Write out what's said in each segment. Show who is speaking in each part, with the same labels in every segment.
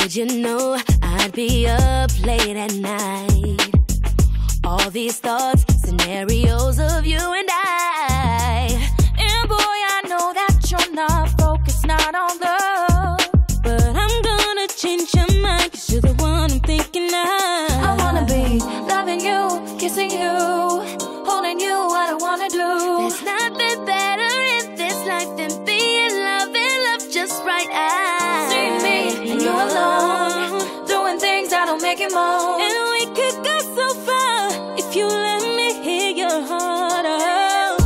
Speaker 1: Did you know I'd be up late at night? All these thoughts,
Speaker 2: make you moan.
Speaker 1: And we could go so far if you let me hear your heart out.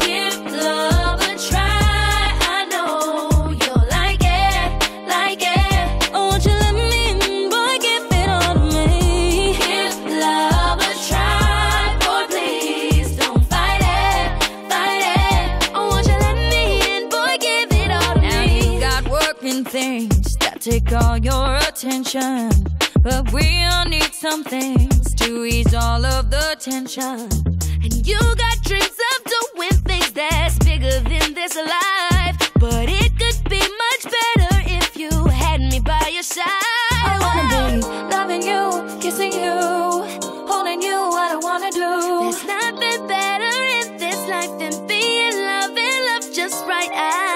Speaker 2: Give love a try. I know you'll like it, like it.
Speaker 1: Oh, won't you let me in, boy, give it all to me.
Speaker 2: Give love a try, boy. Please don't fight it, fight it.
Speaker 1: Oh, won't you let me in, boy, give it all to
Speaker 2: Now
Speaker 1: me.
Speaker 2: you got working things that take all your attention. But we all need some things to ease all of the tension.
Speaker 1: And you got dreams of doing things that's bigger than this life. But it could be much better if you had me by your side.
Speaker 2: I wanna be loving you, kissing you, holding you, what I wanna do.
Speaker 1: There's nothing better in this life than being loved and loved just right. I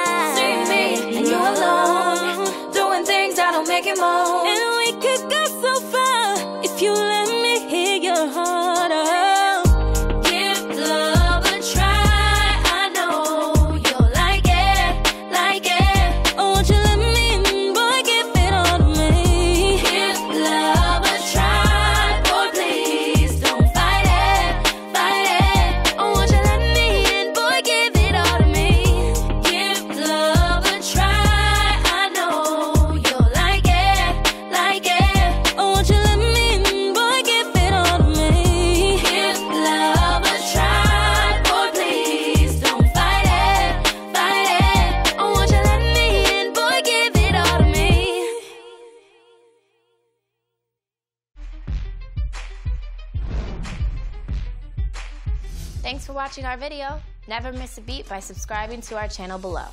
Speaker 2: you moan.
Speaker 1: And we could go so far if you let
Speaker 3: Thanks for watching our video. Never miss a beat by subscribing to our channel below.